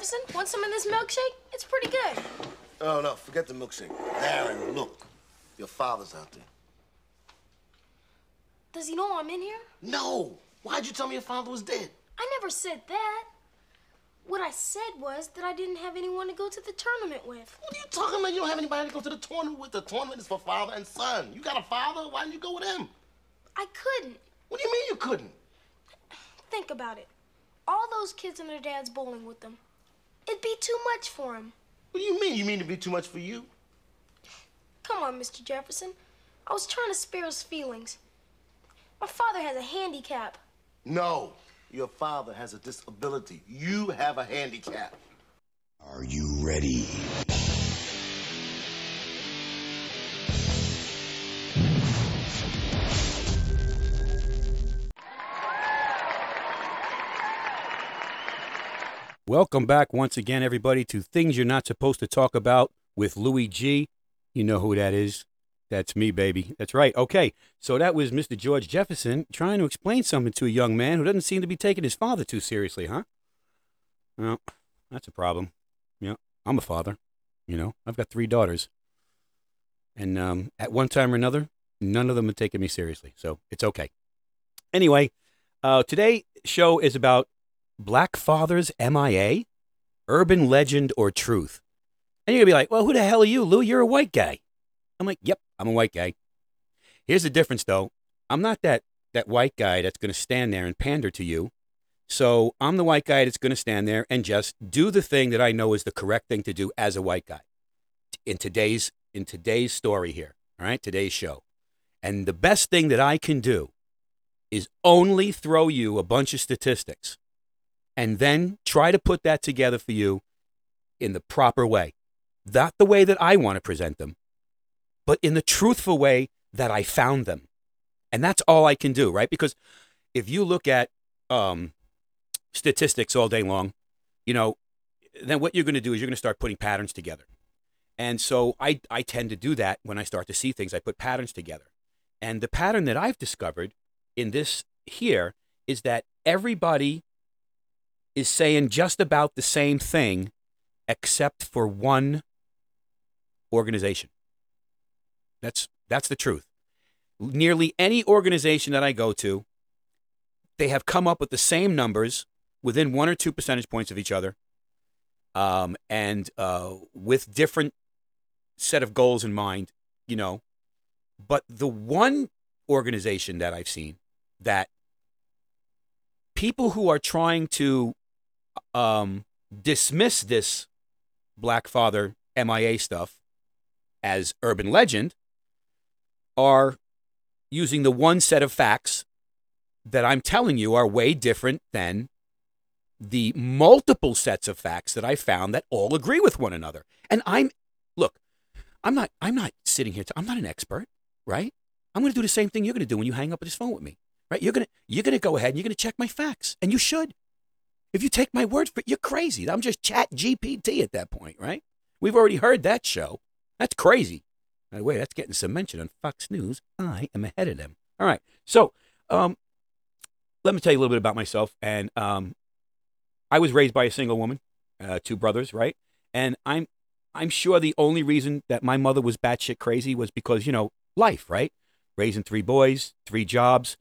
Jefferson, want some of this milkshake? It's pretty good. Oh, no, forget the milkshake. Darren, look. Your father's out there. Does he know I'm in here? No! Why'd you tell me your father was dead? I never said that. What I said was that I didn't have anyone to go to the tournament with. What are you talking about? You don't have anybody to go to the tournament with. The tournament is for father and son. You got a father? Why didn't you go with him? I couldn't. What do you mean you couldn't? Think about it. All those kids and their dads bowling with them. It'd be too much for him. What do you mean? You mean it'd be too much for you? Come on, Mr. Jefferson. I was trying to spare his feelings. My father has a handicap. No. Your father has a disability. You have a handicap. Are you ready? Welcome back once again, everybody, to Things You're Not Supposed to Talk About with Louis G. You know who that is. That's me, baby. That's right. Okay, so that was Mr. George Jefferson trying to explain something to a young man who doesn't seem to be taking his father too seriously, huh? Well, that's a problem. Yeah, I'm a father. You know, I've got three daughters. And um, at one time or another, none of them have taken me seriously. So it's okay. Anyway, uh, today's show is about Black Fathers MIA, urban legend or truth. And you're going to be like, well, who the hell are you, Lou? You're a white guy. I'm like, yep, I'm a white guy. Here's the difference, though. I'm not that, that white guy that's going to stand there and pander to you. So I'm the white guy that's going to stand there and just do the thing that I know is the correct thing to do as a white guy in today's in today's story here. All right, today's show. And the best thing that I can do is only throw you a bunch of statistics and then try to put that together for you in the proper way. Not the way that I want to present them, but in the truthful way that I found them. And that's all I can do, right? Because if you look at um, statistics all day long, you know, then what you're going to do is you're going to start putting patterns together. And so I, I tend to do that when I start to see things. I put patterns together. And the pattern that I've discovered in this here is that everybody is saying just about the same thing except for one organization. That's that's the truth. Nearly any organization that I go to, they have come up with the same numbers within one or two percentage points of each other, um, and uh, with different set of goals in mind. You know, but the one organization that I've seen that people who are trying to um, dismiss this Black Father MIA stuff as urban legend are using the one set of facts that I'm telling you are way different than the multiple sets of facts that I found that all agree with one another. And I'm look, I'm not I'm not sitting here to, I'm not an expert, right? I'm going to do the same thing you're going to do when you hang up this phone with me. Right? You're going to you're going to go ahead and you're going to check my facts, and you should. If you take my word for it, you're crazy. I'm just chat GPT at that point, right? We've already heard that show. That's crazy. By the way, that's getting some mention on Fox News. I am ahead of them. All right. So, um, let me tell you a little bit about myself. And um, I was raised by a single woman, uh, two brothers, right? And I'm I'm sure the only reason that my mother was batshit crazy was because you know life, right? Raising three boys, three jobs,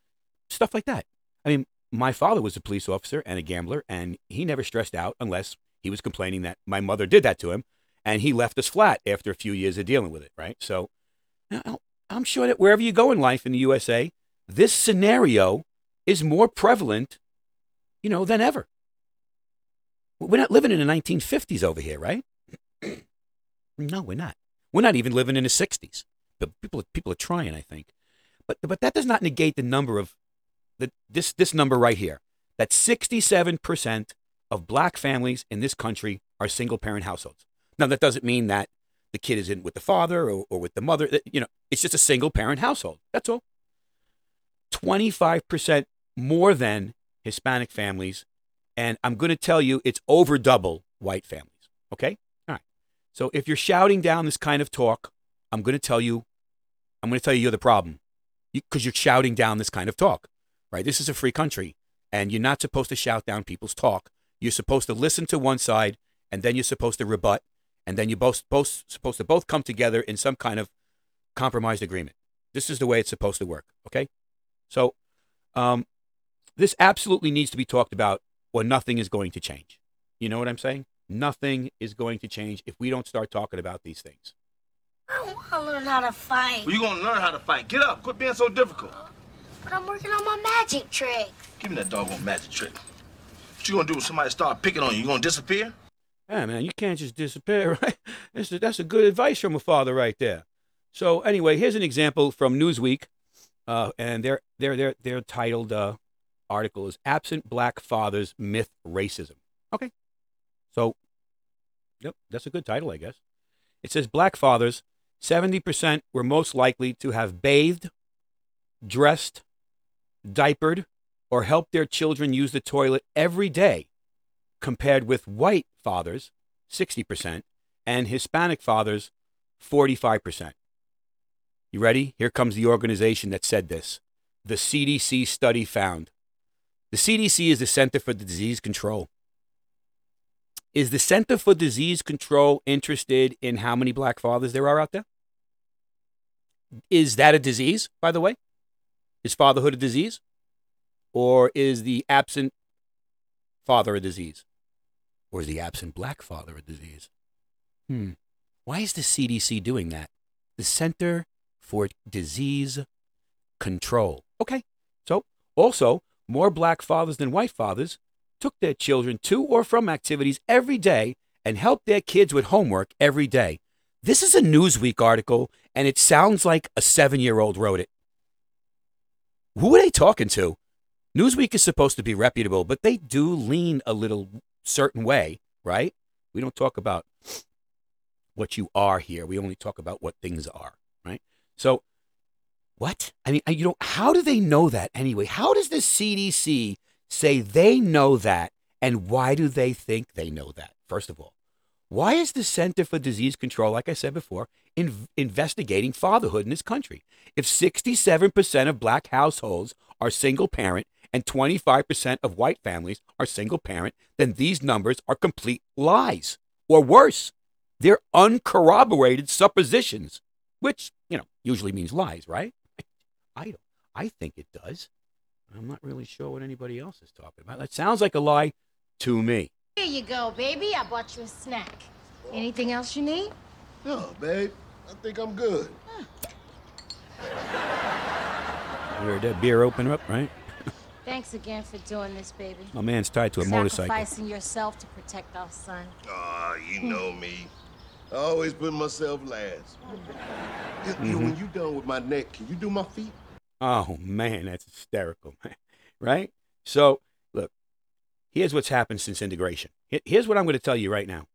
stuff like that. I mean, my father was a police officer and a gambler, and he never stressed out unless he was complaining that my mother did that to him, and he left us flat after a few years of dealing with it, right? So I'm sure that wherever you go in life in the USA, this scenario is more prevalent, you know, than ever. We're not living in the 1950s over here, right? no, we're not. We're not even living in the 60s. But people, people are trying, I think. But, but that does not negate the number of the, this, this number right here that 67% of black families in this country are single parent households. Now, that doesn't mean that the kid is in with the father or, or with the mother. You know, it's just a single parent household. That's all. 25% more than Hispanic families. And I'm going to tell you it's over double white families. Okay? All right. So if you're shouting down this kind of talk, I'm going to tell you, I'm going to tell you you're the problem because you, you're shouting down this kind of talk, right? This is a free country and you're not supposed to shout down people's talk. You're supposed to listen to one side and then you're supposed to rebut, and then you're both both supposed to both come together in some kind of compromised agreement. This is the way it's supposed to work. Okay, so um, this absolutely needs to be talked about, or nothing is going to change. You know what I'm saying? Nothing is going to change if we don't start talking about these things. I want to learn how to fight. Well, you gonna learn how to fight. Get up. Quit being so difficult. But I'm working on my magic trick. Give me that doggone magic trick. What you gonna do when somebody start picking on you? You gonna disappear? Yeah, man, you can't just disappear, right? That's a, that's a good advice from a father right there. So anyway, here's an example from Newsweek, uh, and their their their their titled uh, article is "Absent Black Fathers Myth Racism." Okay, so yep, that's a good title, I guess. It says black fathers, seventy percent were most likely to have bathed, dressed, diapered, or helped their children use the toilet every day compared with white fathers, 60%, and Hispanic fathers, 45%. You ready? Here comes the organization that said this. The CDC study found. The CDC is the Center for Disease Control. Is the Center for Disease Control interested in how many black fathers there are out there? Is that a disease, by the way? Is fatherhood a disease? Or is the absent father a disease? Or is the absent black father a disease? Hmm. Why is the CDC doing that? The Center for Disease Control. Okay. So, also, more black fathers than white fathers took their children to or from activities every day and helped their kids with homework every day. This is a Newsweek article, and it sounds like a seven year old wrote it. Who are they talking to? Newsweek is supposed to be reputable, but they do lean a little certain way, right? We don't talk about what you are here. We only talk about what things are, right? So, what? I mean, you know, how do they know that anyway? How does the CDC say they know that, and why do they think they know that? First of all, why is the Center for Disease Control, like I said before, in- investigating fatherhood in this country? If 67% of black households are single parent and 25% of white families are single parent, then these numbers are complete lies. Or worse, they're uncorroborated suppositions, which, you know, usually means lies, right? I don't. I think it does. I'm not really sure what anybody else is talking about. That sounds like a lie to me. Here you go, baby. I bought you a snack. Anything else you need? No, babe. I think I'm good. You heard that beer open up, right? Thanks again for doing this, baby. My man's tied to a motorcycle. Sacrificing yourself to protect our son. Ah, you know me. I always put myself last. You- you know, when you done with my neck, can you do my feet? Oh man, that's hysterical, right? So, look, here's what's happened since integration. Here's what I'm going to tell you right now.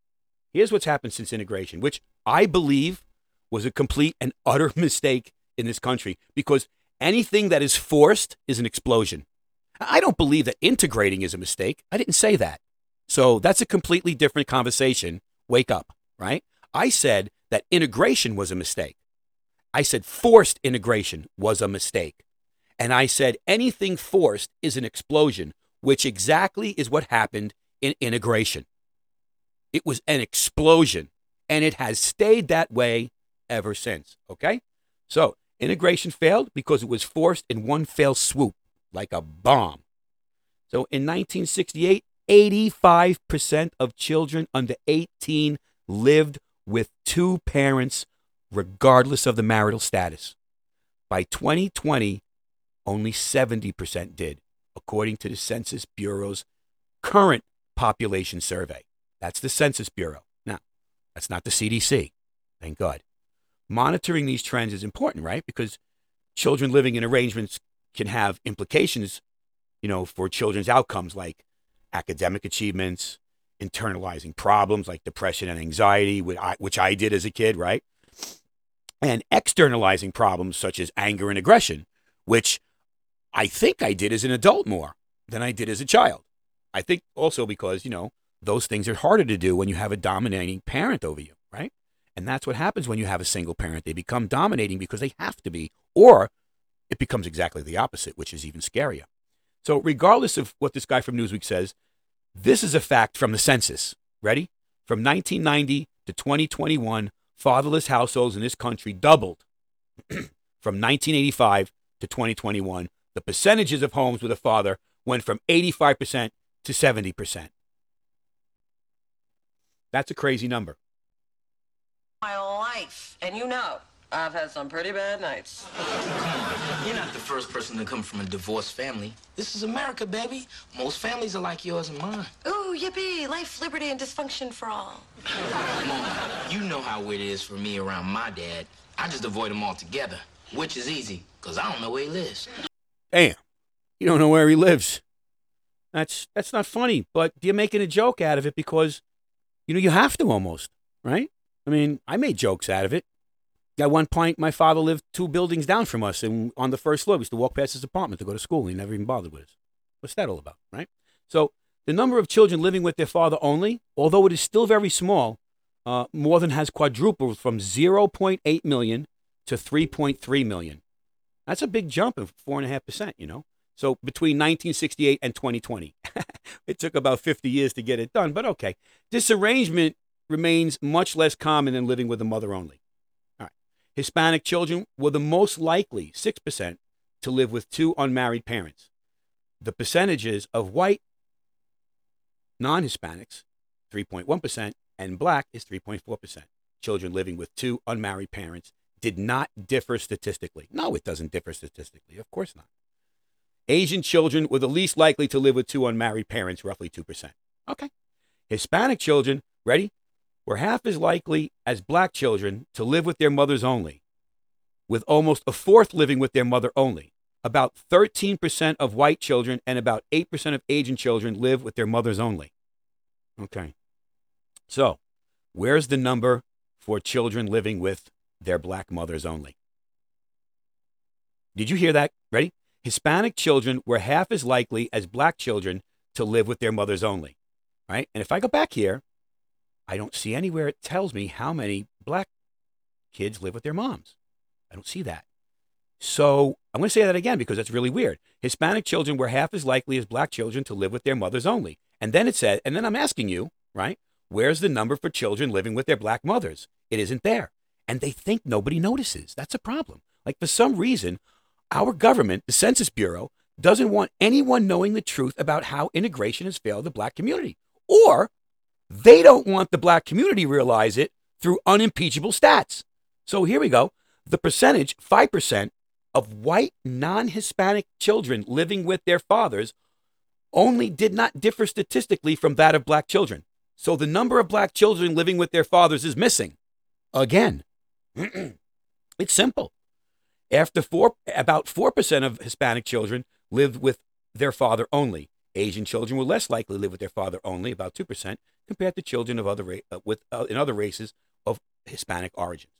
Here's what's happened since integration, which I believe was a complete and utter mistake in this country because anything that is forced is an explosion. I don't believe that integrating is a mistake. I didn't say that. So that's a completely different conversation. Wake up, right? I said that integration was a mistake. I said forced integration was a mistake. And I said anything forced is an explosion, which exactly is what happened in integration. It was an explosion, and it has stayed that way ever since. Okay? So integration failed because it was forced in one fell swoop, like a bomb. So in 1968, 85% of children under 18 lived with two parents, regardless of the marital status. By 2020, only 70% did, according to the Census Bureau's current population survey. That's the Census Bureau. Now, that's not the CDC. Thank God. Monitoring these trends is important, right? Because children living in arrangements can have implications, you know, for children's outcomes like academic achievements, internalizing problems like depression and anxiety, which I, which I did as a kid, right? And externalizing problems such as anger and aggression, which I think I did as an adult more than I did as a child. I think also because, you know, those things are harder to do when you have a dominating parent over you, right? And that's what happens when you have a single parent. They become dominating because they have to be, or it becomes exactly the opposite, which is even scarier. So, regardless of what this guy from Newsweek says, this is a fact from the census. Ready? From 1990 to 2021, fatherless households in this country doubled. from 1985 to 2021, the percentages of homes with a father went from 85% to 70%. That's a crazy number. my life. And you know, I've had some pretty bad nights. You're not the first person to come from a divorced family. This is America, baby. Most families are like yours and mine. Ooh, yippee, life, liberty, and dysfunction for all. Mom, you know how it is for me around my dad. I just avoid him altogether, which is easy, because I don't know where he lives. Damn, you don't know where he lives. That's that's not funny, but you're making a joke out of it because, you know, you have to almost, right? I mean, I made jokes out of it. At one point, my father lived two buildings down from us, and on the first floor, we used to walk past his apartment to go to school. He never even bothered with us. What's that all about, right? So the number of children living with their father only, although it is still very small, uh, more than has quadrupled from 0.8 million to 3.3 million. That's a big jump of four and a half percent. You know, so between 1968 and 2020, it took about 50 years to get it done. But okay, this arrangement remains much less common than living with a mother only. All right, Hispanic children were the most likely, six percent, to live with two unmarried parents. The percentages of white non-Hispanics, 3.1 percent, and black is 3.4 percent. Children living with two unmarried parents did not differ statistically. No, it doesn't differ statistically. Of course not. Asian children were the least likely to live with two unmarried parents, roughly 2%. Okay. Hispanic children, ready, were half as likely as black children to live with their mothers only, with almost a fourth living with their mother only. About 13% of white children and about 8% of Asian children live with their mothers only. Okay. So, where's the number for children living with their black mothers only? Did you hear that? Ready? Hispanic children were half as likely as black children to live with their mothers only. Right? And if I go back here, I don't see anywhere it tells me how many black kids live with their moms. I don't see that. So I'm going to say that again because that's really weird. Hispanic children were half as likely as black children to live with their mothers only. And then it said, and then I'm asking you, right? Where's the number for children living with their black mothers? It isn't there. And they think nobody notices. That's a problem. Like for some reason, our government, the Census Bureau, doesn't want anyone knowing the truth about how integration has failed the black community. Or they don't want the black community realize it through unimpeachable stats. So here we go. The percentage, 5%, of white non Hispanic children living with their fathers only did not differ statistically from that of black children. So the number of black children living with their fathers is missing. Again, it's simple. After four, about 4% of Hispanic children lived with their father only. Asian children were less likely to live with their father only, about 2%, compared to children of other ra- uh, with, uh, in other races of Hispanic origins.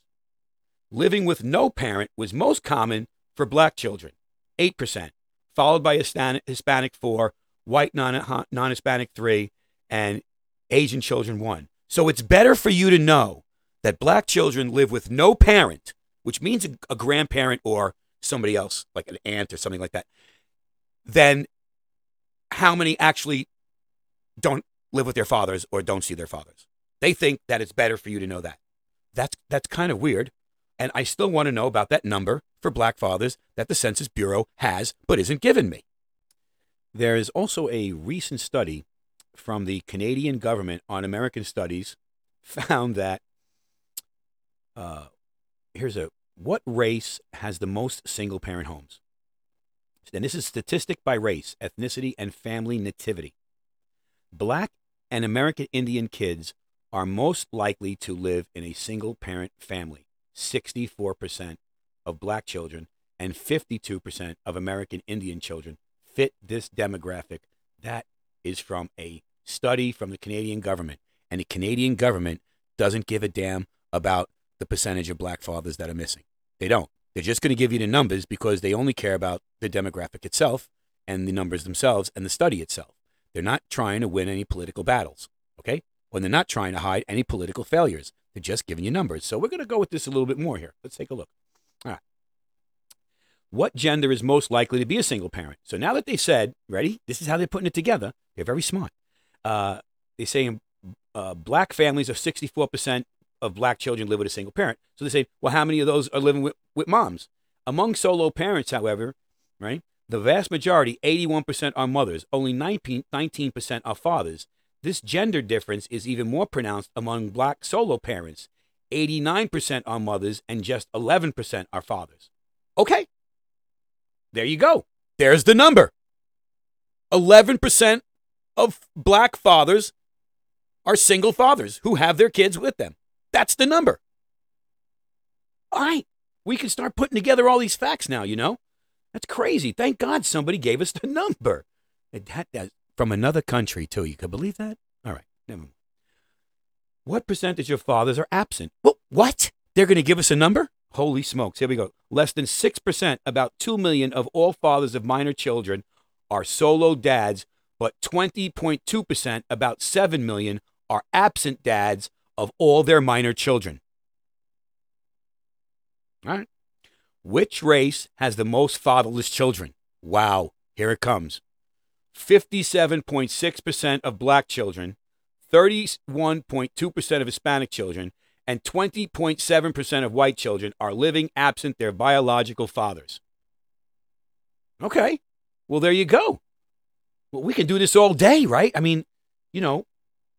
Living with no parent was most common for black children, 8%, followed by Hispanic 4, white non Hispanic 3, and Asian children 1. So it's better for you to know that black children live with no parent, which means a, a grandparent or somebody else, like an aunt or something like that, then how many actually don't live with their fathers or don't see their fathers. They think that it's better for you to know that. That's that's kind of weird. And I still want to know about that number for black fathers that the Census Bureau has but isn't giving me. There is also a recent study from the Canadian government on American studies found that uh, here's a what race has the most single parent homes? And this is statistic by race, ethnicity, and family nativity. Black and American Indian kids are most likely to live in a single parent family. 64% of black children and 52% of American Indian children fit this demographic. That is from a study from the Canadian government. And the Canadian government doesn't give a damn about the percentage of black fathers that are missing. They don't. They're just going to give you the numbers because they only care about the demographic itself and the numbers themselves and the study itself. They're not trying to win any political battles, okay? Or they're not trying to hide any political failures. They're just giving you numbers. So we're going to go with this a little bit more here. Let's take a look. All right. What gender is most likely to be a single parent? So now that they said, ready? This is how they're putting it together. They're very smart. Uh, they say uh, black families are 64% of black children live with a single parent. So they say, well, how many of those are living with, with moms? Among solo parents, however, right, the vast majority, 81%, are mothers. Only 19, 19% are fathers. This gender difference is even more pronounced among black solo parents. 89% are mothers and just 11% are fathers. Okay. There you go. There's the number. 11% of black fathers are single fathers who have their kids with them. That's the number. All right. We can start putting together all these facts now, you know? That's crazy. Thank God somebody gave us the number. That, that, from another country, too. You could believe that? All right. Never mind. What percentage of fathers are absent? Well, what? They're going to give us a number? Holy smokes. Here we go. Less than 6%, about 2 million of all fathers of minor children are solo dads, but 20.2%, about 7 million, are absent dads of all their minor children. All right. Which race has the most fatherless children? Wow, here it comes. 57.6% of black children, 31.2% of Hispanic children, and 20.7% of white children are living absent their biological fathers. Okay, well, there you go. Well, we can do this all day, right? I mean, you know,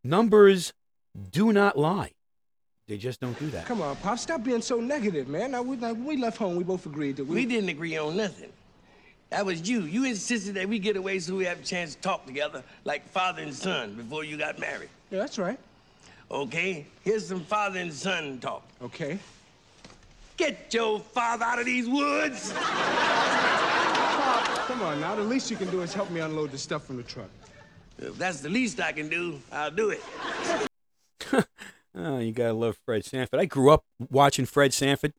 numbers do not lie. They just don't do that. Come on, Pop, stop being so negative, man. Now, we, now, when we left home, we both agreed that we... We didn't agree on nothing. That was you. You insisted that we get away so we have a chance to talk together like father and son before you got married. Yeah, that's right. Okay, here's some father and son talk. Okay. Get your father out of these woods. Pop, come on now. The least you can do is help me unload the stuff from the truck. If that's the least I can do, I'll do it. Oh, you gotta love Fred Sanford. I grew up watching Fred Sanford.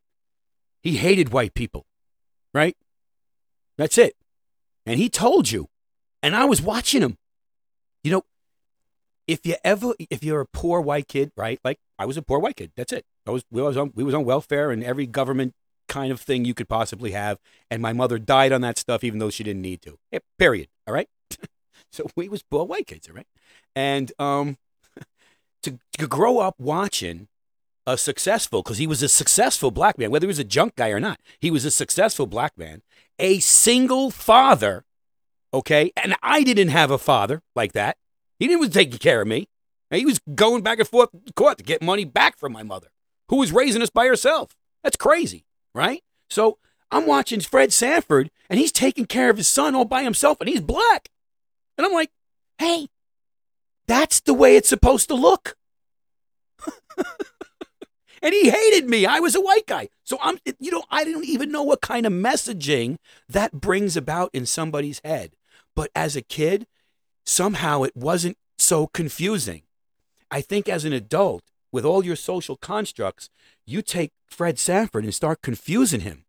He hated white people, right? That's it. And he told you. And I was watching him. You know, if you ever, if you're a poor white kid, right? Like I was a poor white kid. That's it. I was, we was on, we was on welfare and every government kind of thing you could possibly have. And my mother died on that stuff, even though she didn't need to. Yeah, period. All right. so we was poor white kids, all right. And um, to, to grow up watching a successful, because he was a successful black man, whether he was a junk guy or not, he was a successful black man, a single father, okay? And I didn't have a father like that. He didn't was taking care of me. He was going back and forth to court to get money back from my mother, who was raising us by herself. That's crazy, right? So I'm watching Fred Sanford, and he's taking care of his son all by himself, and he's black. And I'm like, hey, that's the way it's supposed to look. and he hated me. I was a white guy. So I'm you know, I didn't even know what kind of messaging that brings about in somebody's head. But as a kid, somehow it wasn't so confusing. I think as an adult, with all your social constructs, you take Fred Sanford and start confusing him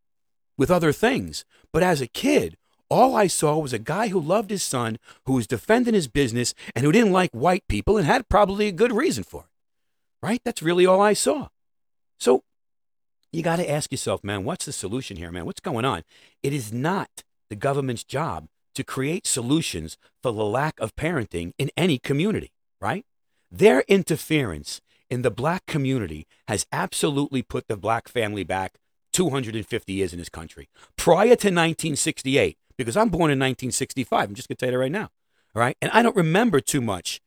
with other things. But as a kid, all I saw was a guy who loved his son, who was defending his business, and who didn't like white people and had probably a good reason for it. Right? That's really all I saw. So you got to ask yourself, man, what's the solution here, man? What's going on? It is not the government's job to create solutions for the lack of parenting in any community, right? Their interference in the black community has absolutely put the black family back 250 years in this country. Prior to 1968, because I'm born in 1965. I'm just going to tell you that right now. All right. And I don't remember too much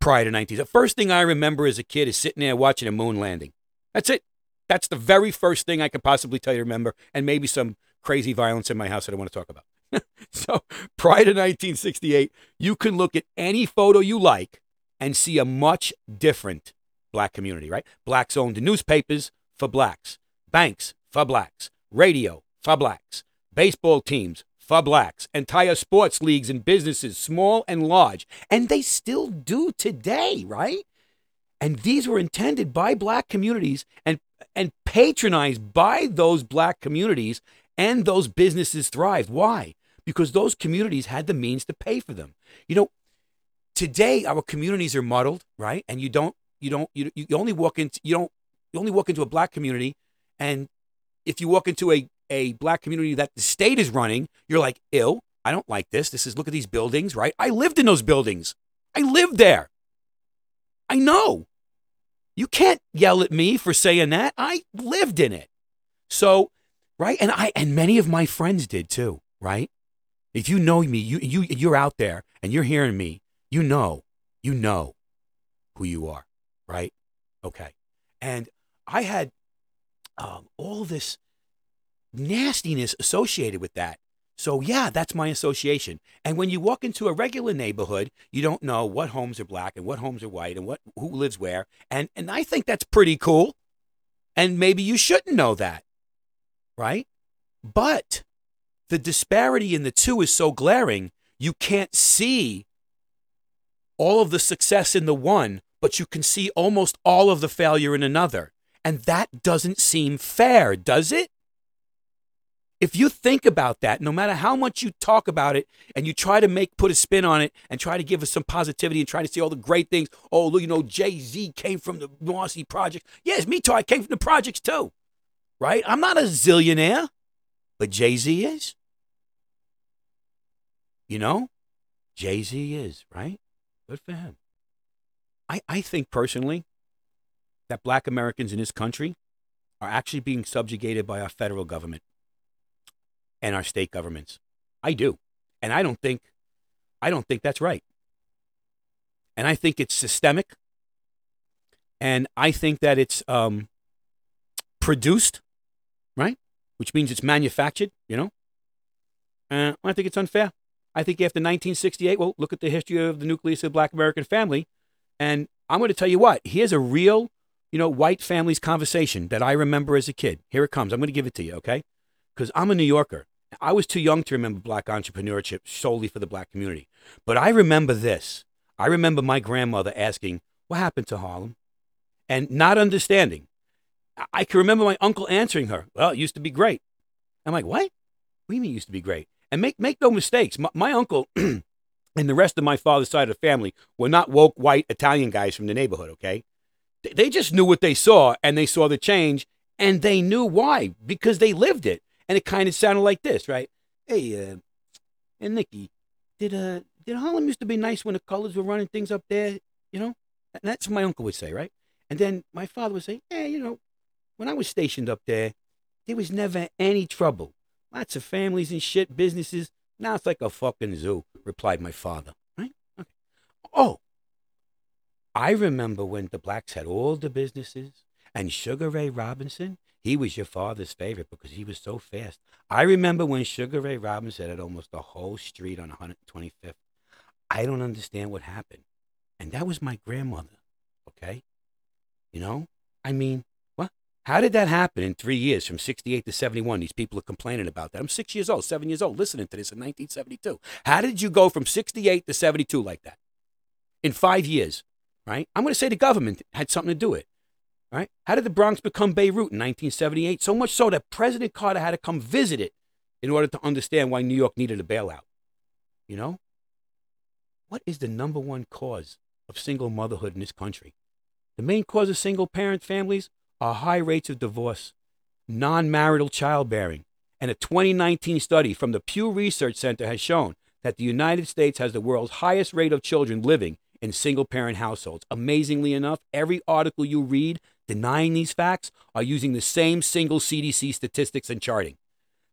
prior to 19. The first thing I remember as a kid is sitting there watching a moon landing. That's it. That's the very first thing I could possibly tell you to remember, and maybe some crazy violence in my house that I want to talk about. so prior to 1968, you can look at any photo you like and see a much different black community, right? Blacks owned newspapers for blacks, banks for blacks, radio for blacks, baseball teams for blacks, entire sports leagues and businesses, small and large. And they still do today, right? And these were intended by black communities and, and patronized by those black communities, and those businesses thrived. Why? Because those communities had the means to pay for them. You know, today our communities are muddled, right? And you don't, you don't, you, you only walk into, you don't, you only walk into a black community, and if you walk into a a black community that the state is running, you're like, ill. I don't like this. This is look at these buildings, right? I lived in those buildings. I lived there. I know. You can't yell at me for saying that. I lived in it. So, right? And I and many of my friends did too, right? If you know me, you you you're out there and you're hearing me, you know, you know who you are, right? Okay. And I had um, all this nastiness associated with that. So yeah, that's my association. And when you walk into a regular neighborhood, you don't know what homes are black and what homes are white and what who lives where. And and I think that's pretty cool. And maybe you shouldn't know that. Right? But the disparity in the two is so glaring, you can't see all of the success in the one, but you can see almost all of the failure in another. And that doesn't seem fair, does it? If you think about that, no matter how much you talk about it and you try to make put a spin on it and try to give us some positivity and try to see all the great things. Oh, look, you know, Jay Z came from the Marcy Project. Yes, me too. I came from the projects too. Right? I'm not a zillionaire, but Jay Z is. You know, Jay Z is, right? Good for him. I, I think personally that black Americans in this country are actually being subjugated by our federal government and our state governments. I do. And I don't think I don't think that's right. And I think it's systemic. And I think that it's um, produced, right? Which means it's manufactured, you know? And I think it's unfair. I think after 1968, well, look at the history of the nucleus of the black American family. And I'm going to tell you what, here's a real, you know, white families conversation that I remember as a kid. Here it comes. I'm going to give it to you, okay? Because I'm a New Yorker. I was too young to remember black entrepreneurship solely for the black community. But I remember this. I remember my grandmother asking, What happened to Harlem? And not understanding. I can remember my uncle answering her, Well, it used to be great. I'm like, What? What do you mean it used to be great? And make, make no mistakes, my, my uncle and the rest of my father's side of the family were not woke white Italian guys from the neighborhood, okay? They just knew what they saw and they saw the change and they knew why because they lived it and it kind of sounded like this, right? Hey, uh, and Nikki, did uh, did Harlem used to be nice when the colors were running things up there? You know, and that's what my uncle would say, right? And then my father would say, Hey, you know, when I was stationed up there, there was never any trouble. Lots of families and shit, businesses. Now it's like a fucking zoo," replied my father. Right? Okay. Oh, I remember when the blacks had all the businesses and Sugar Ray Robinson he was your father's favorite because he was so fast. I remember when Sugar Ray Robinson had almost the whole street on 125th. I don't understand what happened. And that was my grandmother, okay? You know? I mean, what? How did that happen in three years from 68 to 71? These people are complaining about that. I'm six years old, seven years old, listening to this in 1972. How did you go from 68 to 72 like that? In five years, right? I'm going to say the government had something to do with it. Right? How did the Bronx become Beirut in 1978? So much so that President Carter had to come visit it in order to understand why New York needed a bailout. You know? What is the number one cause of single motherhood in this country? The main cause of single parent families are high rates of divorce, non marital childbearing. And a 2019 study from the Pew Research Center has shown that the United States has the world's highest rate of children living in single parent households. Amazingly enough, every article you read denying these facts are using the same single CDC statistics and charting.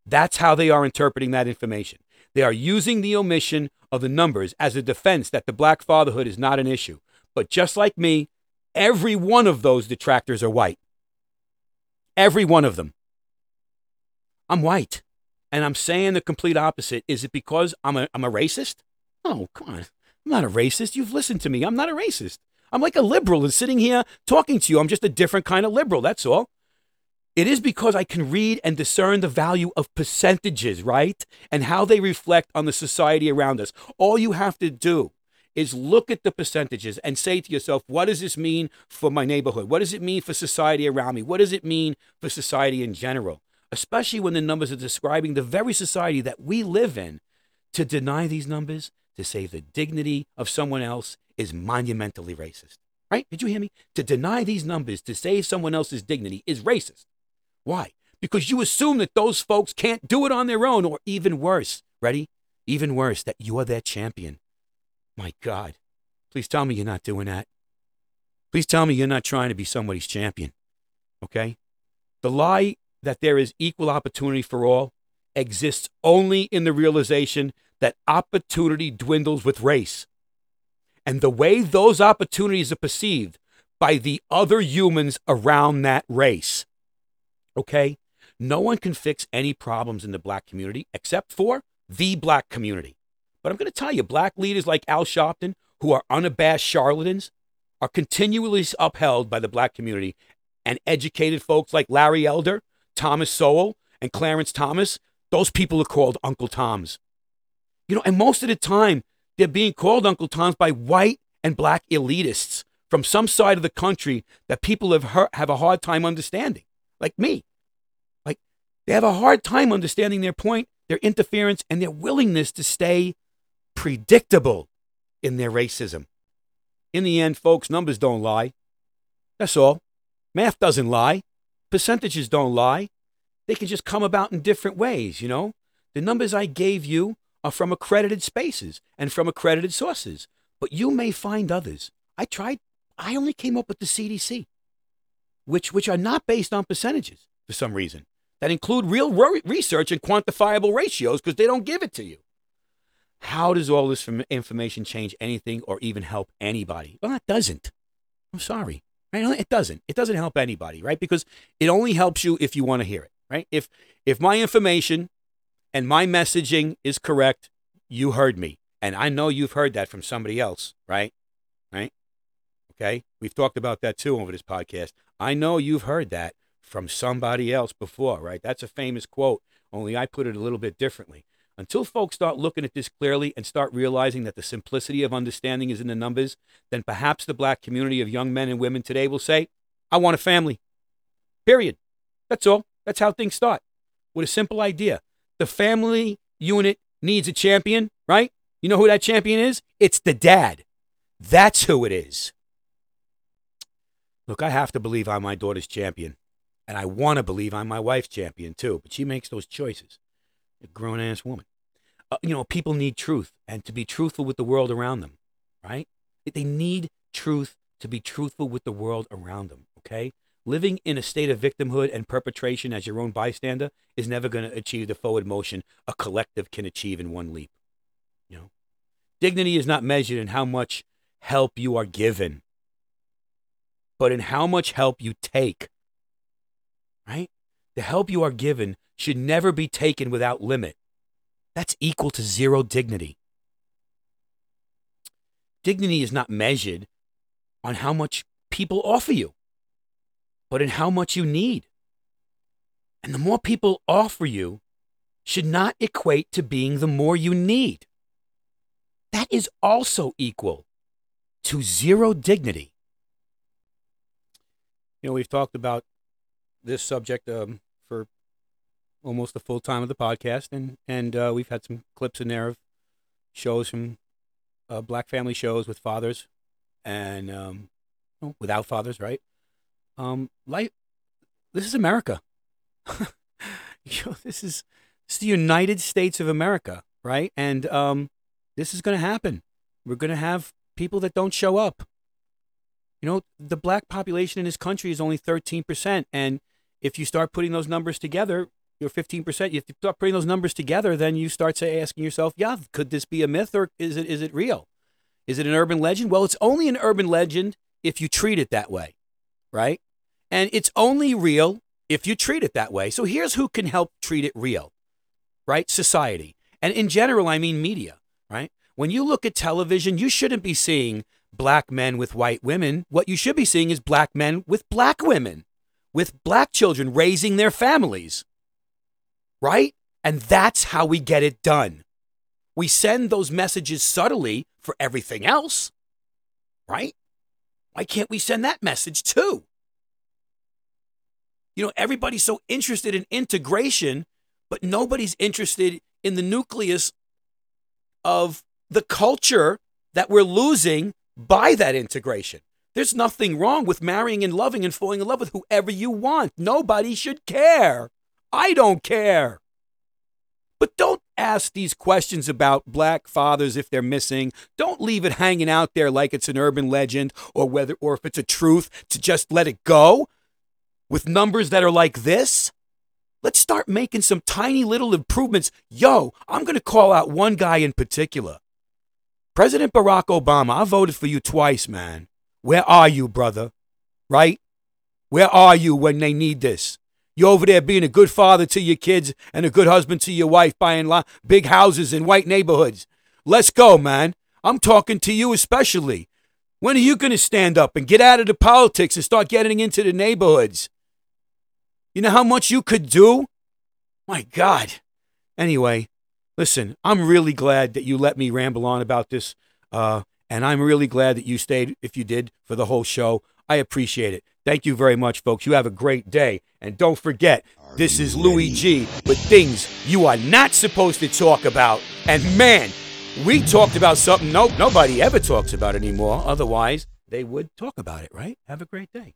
That's how they are interpreting that information. They are using the omission of the numbers as a defense that the black fatherhood is not an issue. But just like me, every one of those detractors are white. Every one of them. I'm white. And I'm saying the complete opposite. Is it because I'm a, I'm a racist? Oh, come on. I'm not a racist. You've listened to me. I'm not a racist. I'm like a liberal and sitting here talking to you. I'm just a different kind of liberal. That's all. It is because I can read and discern the value of percentages, right? And how they reflect on the society around us. All you have to do is look at the percentages and say to yourself, what does this mean for my neighborhood? What does it mean for society around me? What does it mean for society in general? Especially when the numbers are describing the very society that we live in. To deny these numbers, to save the dignity of someone else, is monumentally racist. Right? Did you hear me? To deny these numbers to save someone else's dignity is racist. Why? Because you assume that those folks can't do it on their own, or even worse, ready? Even worse, that you are their champion. My God, please tell me you're not doing that. Please tell me you're not trying to be somebody's champion. Okay? The lie that there is equal opportunity for all exists only in the realization that opportunity dwindles with race. And the way those opportunities are perceived by the other humans around that race. Okay? No one can fix any problems in the black community except for the black community. But I'm going to tell you, black leaders like Al Sharpton, who are unabashed charlatans, are continually upheld by the black community. And educated folks like Larry Elder, Thomas Sowell, and Clarence Thomas, those people are called Uncle Toms. You know, and most of the time, they're being called Uncle Toms by white and black elitists from some side of the country that people have, heard, have a hard time understanding, like me. Like, they have a hard time understanding their point, their interference, and their willingness to stay predictable in their racism. In the end, folks, numbers don't lie. That's all. Math doesn't lie. Percentages don't lie. They can just come about in different ways, you know? The numbers I gave you are from accredited spaces and from accredited sources, but you may find others. I tried, I only came up with the CDC, which, which are not based on percentages for some reason, that include real research and quantifiable ratios because they don't give it to you. How does all this information change anything or even help anybody? Well, it doesn't. I'm sorry. Right? It doesn't. It doesn't help anybody, right? Because it only helps you if you want to hear it, right? If if my information and my messaging is correct, you heard me. And I know you've heard that from somebody else, right? Right? Okay? We've talked about that too over this podcast. I know you've heard that from somebody else before, right? That's a famous quote, only I put it a little bit differently. Until folks start looking at this clearly and start realizing that the simplicity of understanding is in the numbers, then perhaps the black community of young men and women today will say, I want a family. Period. That's all. That's how things start. With a simple idea. The family unit needs a champion, right? You know who that champion is? It's the dad. That's who it is. Look, I have to believe I'm my daughter's champion. And I want to believe I'm my wife's champion too, but she makes those choices. A grown ass woman uh, you know, people need truth and to be truthful with the world around them, right? They need truth to be truthful with the world around them, okay? Living in a state of victimhood and perpetration as your own bystander is never going to achieve the forward motion a collective can achieve in one leap. You know, dignity is not measured in how much help you are given, but in how much help you take. Right? The help you are given should never be taken without limit. That's equal to zero dignity. Dignity is not measured on how much people offer you, but in how much you need. And the more people offer you should not equate to being the more you need. That is also equal to zero dignity. You know, we've talked about this subject um, for almost the full time of the podcast, and and uh, we've had some clips in there of shows from uh, black family shows with fathers and um, without fathers, right? Um, life. This is America. this is it's the United States of America, right? And um, this is going to happen. We're going to have people that don't show up. You know, the black population in this country is only 13%. And if you start putting those numbers together, you're 15%. If you start putting those numbers together, then you start say, asking yourself, yeah, could this be a myth or is it, is it real? Is it an urban legend? Well, it's only an urban legend if you treat it that way, right? And it's only real if you treat it that way. So here's who can help treat it real, right? Society. And in general, I mean media, right? When you look at television, you shouldn't be seeing black men with white women. What you should be seeing is black men with black women, with black children raising their families right? And that's how we get it done. We send those messages subtly for everything else, right? Why can't we send that message too? You know, everybody's so interested in integration, but nobody's interested in the nucleus of the culture that we're losing by that integration. There's nothing wrong with marrying and loving and falling in love with whoever you want. Nobody should care. I don't care. But don't ask these questions about black fathers if they're missing. Don't leave it hanging out there like it's an urban legend or whether or if it's a truth to just let it go with numbers that are like this. Let's start making some tiny little improvements. Yo, I'm going to call out one guy in particular. President Barack Obama, I voted for you twice, man. Where are you, brother? Right? Where are you when they need this? You're over there being a good father to your kids and a good husband to your wife, buying lo- big houses in white neighborhoods. Let's go, man. I'm talking to you especially. When are you going to stand up and get out of the politics and start getting into the neighborhoods? You know how much you could do? My God. Anyway, listen, I'm really glad that you let me ramble on about this. Uh, and I'm really glad that you stayed, if you did, for the whole show. I appreciate it. Thank you very much, folks. You have a great day. And don't forget, this is Louis G with things you are not supposed to talk about. And man, we talked about something no, nobody ever talks about anymore. Otherwise, they would talk about it, right? Have a great day.